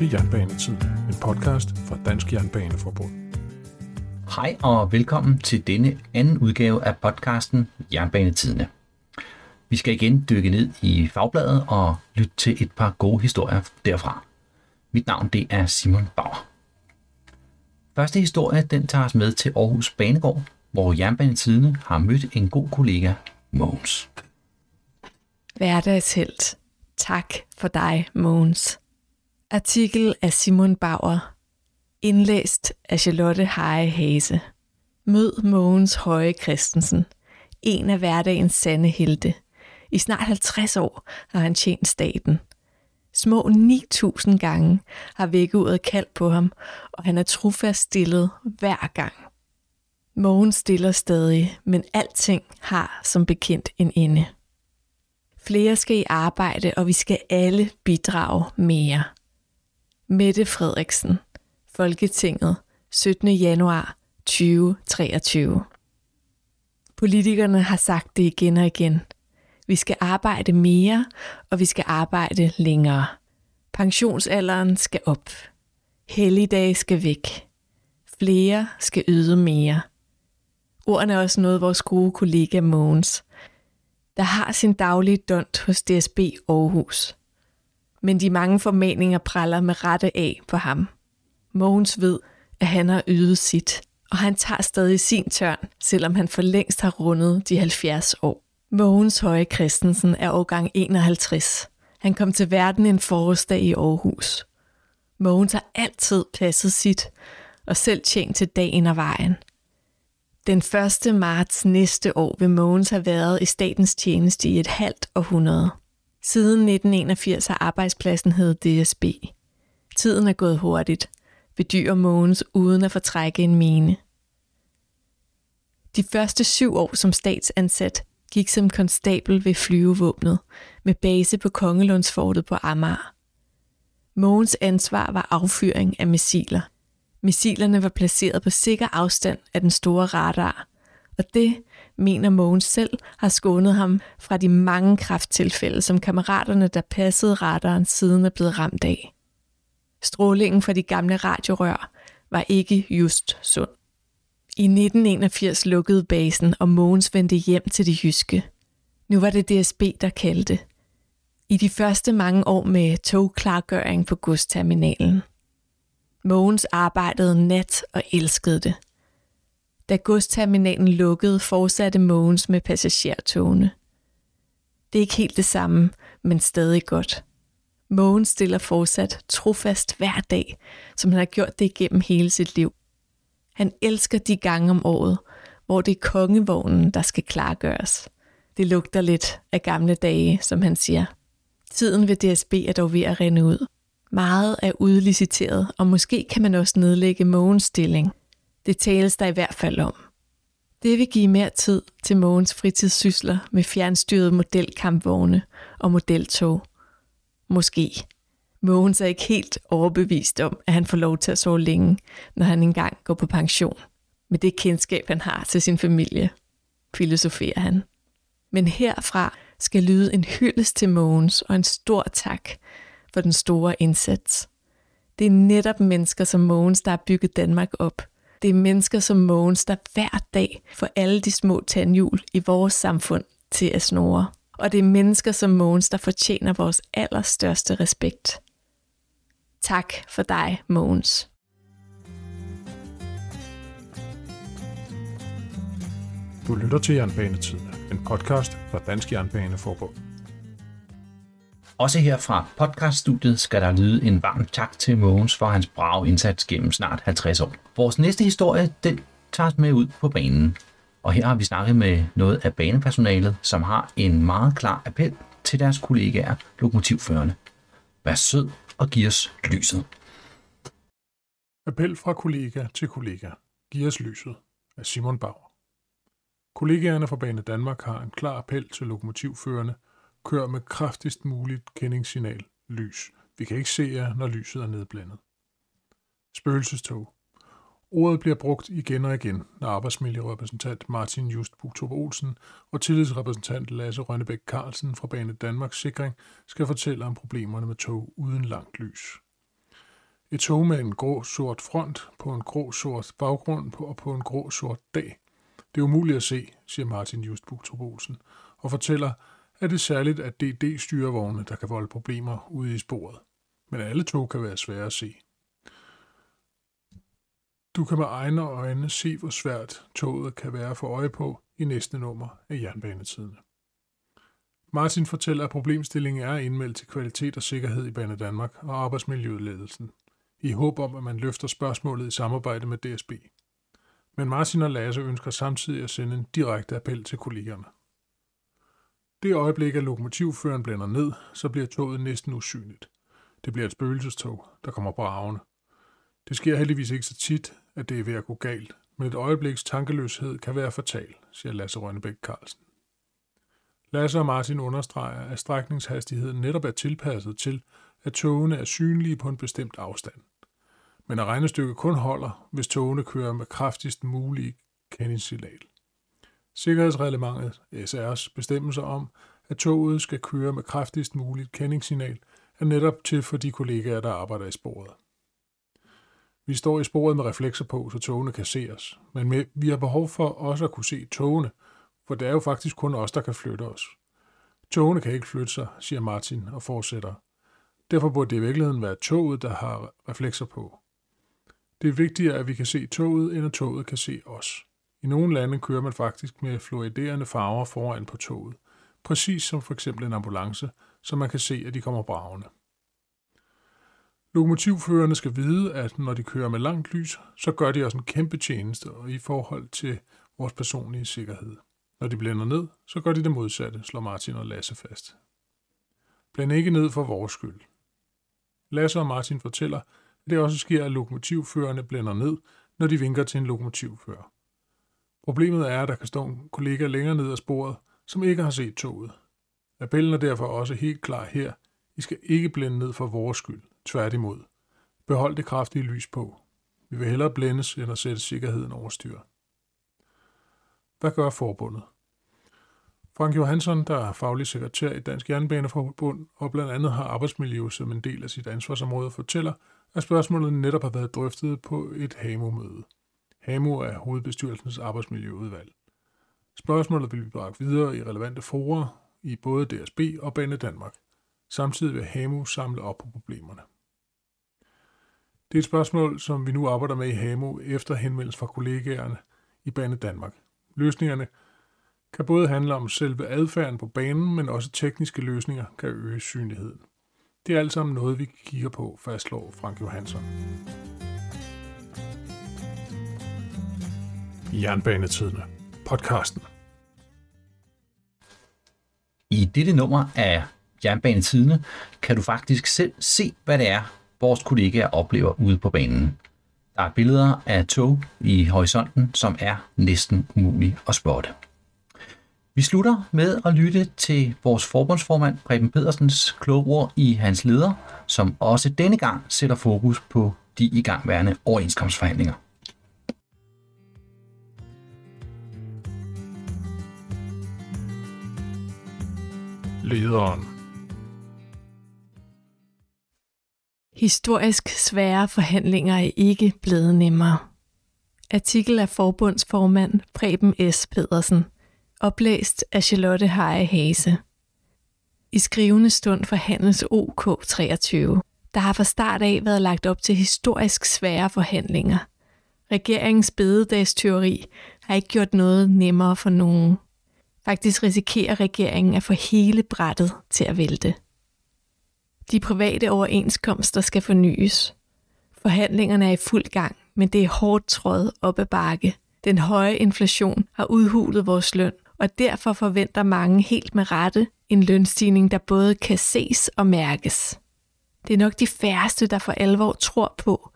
til Jernbanetid, en podcast fra Dansk Jernbaneforbund. Hej og velkommen til denne anden udgave af podcasten Jernbanetidene. Vi skal igen dykke ned i fagbladet og lytte til et par gode historier derfra. Mit navn det er Simon Bauer. Første historie den tager os med til Aarhus Banegård, hvor Jernbanetidene har mødt en god kollega, Mogens. Hverdagshelt. Tak for dig, Mogens. Artikel af Simon Bauer. Indlæst af Charlotte Heje Hase. Mød Mogens Høje Christensen. En af hverdagens sande helte. I snart 50 år har han tjent staten. Små 9.000 gange har vækkeuret kaldt på ham, og han er trofast stillet hver gang. Mogens stiller stadig, men alting har som bekendt en ende. Flere skal i arbejde, og vi skal alle bidrage mere. Mette Frederiksen, Folketinget, 17. januar 2023. Politikerne har sagt det igen og igen. Vi skal arbejde mere, og vi skal arbejde længere. Pensionsalderen skal op. Helligdage skal væk. Flere skal yde mere. Ordene er også noget, vores gode kollega Mogens, der har sin daglige dont hos DSB Aarhus. Men de mange formaninger praller med rette af på ham. Mogens ved, at han har ydet sit, og han tager stadig sin tørn, selvom han for længst har rundet de 70 år. Mogens Høje Christensen er årgang 51. Han kom til verden en forårsdag i Aarhus. Mogens har altid passet sit, og selv tjent til dagen og vejen – den 1. marts næste år vil Mogens have været i statens tjeneste i et halvt århundrede. Siden 1981 har arbejdspladsen hed DSB. Tiden er gået hurtigt, Bedyr Mogens uden at fortrække en mine. De første syv år som statsansat gik som konstabel ved flyvevåbnet med base på Kongelundsfortet på Amager. Mogens ansvar var affyring af missiler – Missilerne var placeret på sikker afstand af den store radar, og det, mener Mogens selv, har skånet ham fra de mange krafttilfælde, som kammeraterne, der passede radaren, siden er blevet ramt af. Strålingen fra de gamle radiorør var ikke just sund. I 1981 lukkede basen, og Mogens vendte hjem til det jyske. Nu var det DSB, der kaldte. I de første mange år med togklargøring på godsterminalen. Mogens arbejdede nat og elskede det. Da godsterminalen lukkede, fortsatte Mogens med passagertogene. Det er ikke helt det samme, men stadig godt. Mogens stiller fortsat trofast hver dag, som han har gjort det igennem hele sit liv. Han elsker de gange om året, hvor det er kongevognen, der skal klargøres. Det lugter lidt af gamle dage, som han siger. Tiden ved DSB er dog ved at rende ud. Meget er udliciteret, og måske kan man også nedlægge Mogens stilling. Det tales der i hvert fald om. Det vil give mere tid til Mogens fritidssysler med fjernstyrede modelkampvogne og modeltog. Måske. Mogens er ikke helt overbevist om, at han får lov til at sove længe, når han engang går på pension. Med det kendskab, han har til sin familie, filosoferer han. Men herfra skal lyde en hyldest til Mogens og en stor tak for den store indsats. Det er netop mennesker som Mogens, der har bygget Danmark op. Det er mennesker som Mogens, der hver dag får alle de små tandhjul i vores samfund til at snore. Og det er mennesker som Mogens, der fortjener vores allerstørste respekt. Tak for dig, Mogens. Du lytter til Jernbanetid, en podcast fra Dansk Jernbaneforbund. Også her fra podcaststudiet skal der lyde en varm tak til Mogens for hans brave indsats gennem snart 50 år. Vores næste historie, den tager os med ud på banen. Og her har vi snakket med noget af banepersonalet, som har en meget klar appel til deres kollegaer, lokomotivførende. Vær sød og giv os lyset. Appel fra kollega til kollega. Giv os lyset af Simon Bauer. Kollegaerne fra Bane Danmark har en klar appel til lokomotivførende – Kør med kraftigst muligt kendingssignal, lys. Vi kan ikke se jer, når lyset er nedblændet. Spøgelsestog. Ordet bliver brugt igen og igen, når arbejdsmiljørepræsentant Martin Just Bugtrup Olsen og tillidsrepræsentant Lasse Rønnebæk Carlsen fra Bane Danmarks Sikring skal fortælle om problemerne med tog uden langt lys. Et tog med en grå-sort front på en grå-sort baggrund og på en grå-sort dag. Det er umuligt at se, siger Martin Just Bugtrup Olsen, og fortæller, er det er særligt at DD-styrevogne, der kan volde problemer ude i sporet. Men alle tog kan være svære at se. Du kan med egne øjne se, hvor svært toget kan være for øje på i næste nummer af Jernbanetidene. Martin fortæller, at problemstillingen er indmeldt til kvalitet og sikkerhed i Bane Danmark og arbejdsmiljøledelsen, i håb om, at man løfter spørgsmålet i samarbejde med DSB. Men Martin og Lasse ønsker samtidig at sende en direkte appel til kollegerne. Det øjeblik, at lokomotivføreren blænder ned, så bliver toget næsten usynligt. Det bliver et spøgelsestog, der kommer bravende. Det sker heldigvis ikke så tit, at det er ved at gå galt, men et øjebliks tankeløshed kan være fatal, siger Lasse Rønnebæk Carlsen. Lasse og Martin understreger, at strækningshastigheden netop er tilpasset til, at togene er synlige på en bestemt afstand. Men at regnestykket kun holder, hvis togene kører med kraftigst mulig kendingssignal. Sikkerhedsreglementet, SR's bestemmelser om, at toget skal køre med kraftigst muligt kendingssignal, er netop til for de kollegaer, der arbejder i sporet. Vi står i sporet med reflekser på, så togene kan se os, men vi har behov for også at kunne se togene, for det er jo faktisk kun os, der kan flytte os. Togene kan ikke flytte sig, siger Martin og fortsætter. Derfor burde det i virkeligheden være toget, der har reflekser på. Det er vigtigere, at vi kan se toget, end at toget kan se os. I nogle lande kører man faktisk med fluoriderende farver foran på toget, præcis som for eksempel en ambulance, så man kan se, at de kommer bravende. Lokomotivførerne skal vide, at når de kører med langt lys, så gør de også en kæmpe tjeneste i forhold til vores personlige sikkerhed. Når de blænder ned, så gør de det modsatte, slår Martin og Lasse fast. Blænd ikke ned for vores skyld. Lasse og Martin fortæller, at det også sker, at lokomotivførerne blænder ned, når de vinker til en lokomotivfører. Problemet er, at der kan stå en kollega længere ned ad sporet, som ikke har set toget. Appellen er derfor også helt klar her. I skal ikke blænde ned for vores skyld. Tværtimod. Behold det kraftige lys på. Vi vil hellere blændes, end at sætte sikkerheden over styr. Hvad gør forbundet? Frank Johansson, der er faglig sekretær i Dansk Jernbaneforbund og blandt andet har arbejdsmiljø som en del af sit ansvarsområde, fortæller, at spørgsmålet netop har været drøftet på et HAMO-møde. HAMU er hovedbestyrelsens arbejdsmiljøudvalg. Spørgsmålet vil blive bragt videre i relevante forer i både DSB og Bane Danmark. Samtidig vil HAMU samle op på problemerne. Det er et spørgsmål, som vi nu arbejder med i HAMU efter henvendelse fra kollegaerne i Bane Danmark. Løsningerne kan både handle om selve adfærden på banen, men også tekniske løsninger kan øge synligheden. Det er alt sammen noget, vi kigger på, fastslår Frank Johansson. Jernbanetidene. Podcasten. I dette nummer af Jernbanetidene kan du faktisk selv se, hvad det er, vores kollegaer oplever ude på banen. Der er billeder af tog i horisonten, som er næsten umulige at spotte. Vi slutter med at lytte til vores forbundsformand Preben Pedersens kloge ord i hans leder, som også denne gang sætter fokus på de igangværende overenskomstforhandlinger. Lederen Historisk svære forhandlinger er ikke blevet nemmere. Artikel af forbundsformand Preben S. Pedersen. Oplæst af Charlotte Heje Hase. I skrivende stund forhandles OK 23. Der har fra start af været lagt op til historisk svære forhandlinger. Regeringens bededagsteori har ikke gjort noget nemmere for nogen. Faktisk risikerer regeringen at få hele brættet til at vælte. De private overenskomster skal fornyes. Forhandlingerne er i fuld gang, men det er hårdt tråd op ad bakke. Den høje inflation har udhulet vores løn, og derfor forventer mange helt med rette en lønstigning, der både kan ses og mærkes. Det er nok de færreste, der for alvor tror på,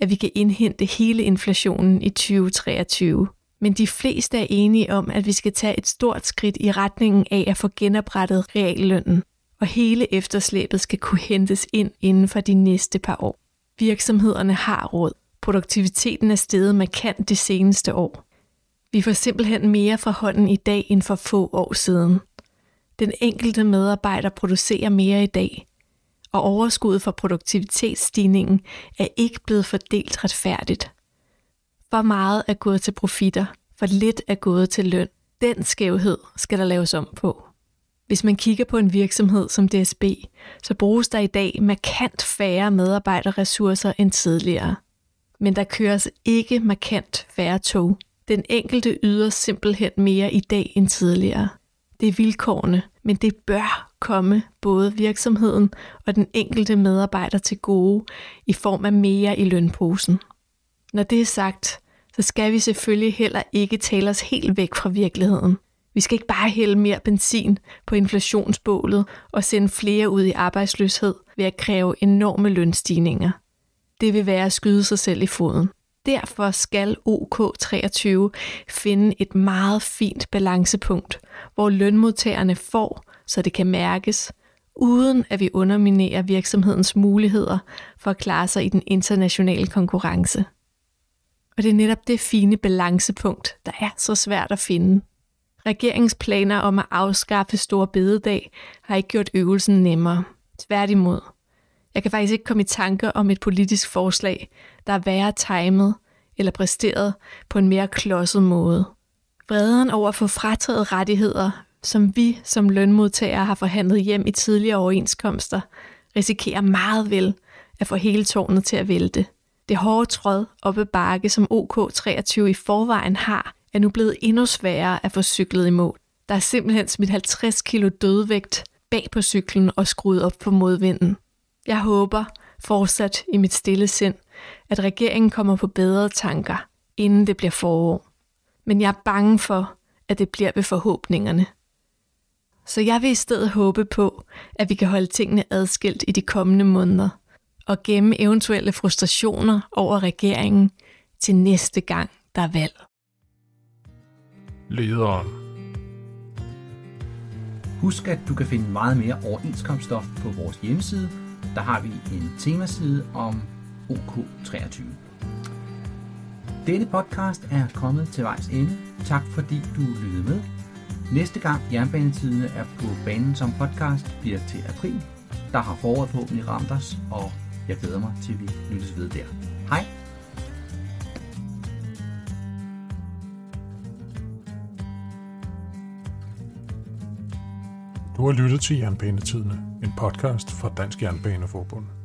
at vi kan indhente hele inflationen i 2023. Men de fleste er enige om, at vi skal tage et stort skridt i retningen af at få genoprettet reallønnen og hele efterslæbet skal kunne hentes ind inden for de næste par år. Virksomhederne har råd. Produktiviteten er steget markant de seneste år. Vi får simpelthen mere fra hånden i dag end for få år siden. Den enkelte medarbejder producerer mere i dag, og overskuddet fra produktivitetsstigningen er ikke blevet fordelt retfærdigt. For meget er gået til profitter, for lidt er gået til løn. Den skævhed skal der laves om på. Hvis man kigger på en virksomhed som DSB, så bruges der i dag markant færre medarbejderressourcer end tidligere. Men der køres ikke markant færre tog. Den enkelte yder simpelthen mere i dag end tidligere. Det er vilkårene, men det bør komme både virksomheden og den enkelte medarbejder til gode i form af mere i lønposen. Når det er sagt, så skal vi selvfølgelig heller ikke tale os helt væk fra virkeligheden. Vi skal ikke bare hælde mere benzin på inflationsbålet og sende flere ud i arbejdsløshed ved at kræve enorme lønstigninger. Det vil være at skyde sig selv i foden. Derfor skal OK23 finde et meget fint balancepunkt, hvor lønmodtagerne får, så det kan mærkes, uden at vi underminerer virksomhedens muligheder for at klare sig i den internationale konkurrence. Og det er netop det fine balancepunkt, der er så svært at finde. Regeringens planer om at afskaffe store bededag har ikke gjort øvelsen nemmere. Tværtimod. Jeg kan faktisk ikke komme i tanke om et politisk forslag, der er værre timet eller præsteret på en mere klodset måde. Vreden over at få frataget rettigheder, som vi som lønmodtagere har forhandlet hjem i tidligere overenskomster, risikerer meget vel at få hele tårnet til at vælte. Det hårde tråd op ad bakke, som OK23 i forvejen har, er nu blevet endnu sværere at få cyklet i mål. Der er simpelthen smidt 50 kilo dødvægt bag på cyklen og skruet op på modvinden. Jeg håber fortsat i mit stille sind, at regeringen kommer på bedre tanker, inden det bliver forår. Men jeg er bange for, at det bliver ved forhåbningerne. Så jeg vil i stedet håbe på, at vi kan holde tingene adskilt i de kommende måneder og gemme eventuelle frustrationer over regeringen til næste gang, der er valg. Lederen. Husk, at du kan finde meget mere overenskomststof på vores hjemmeside. Der har vi en temaside om OK23. Denne podcast er kommet til vejs ende. Tak fordi du lyttede med. Næste gang Jernbanetidene er på banen som podcast bliver til april. Der har foråret forhåbentlig ramt os, og jeg glæder mig til, vi lyttes ved der. Hej! Du har lyttet til Jernbanetidene, en podcast fra Dansk Jernbaneforbund.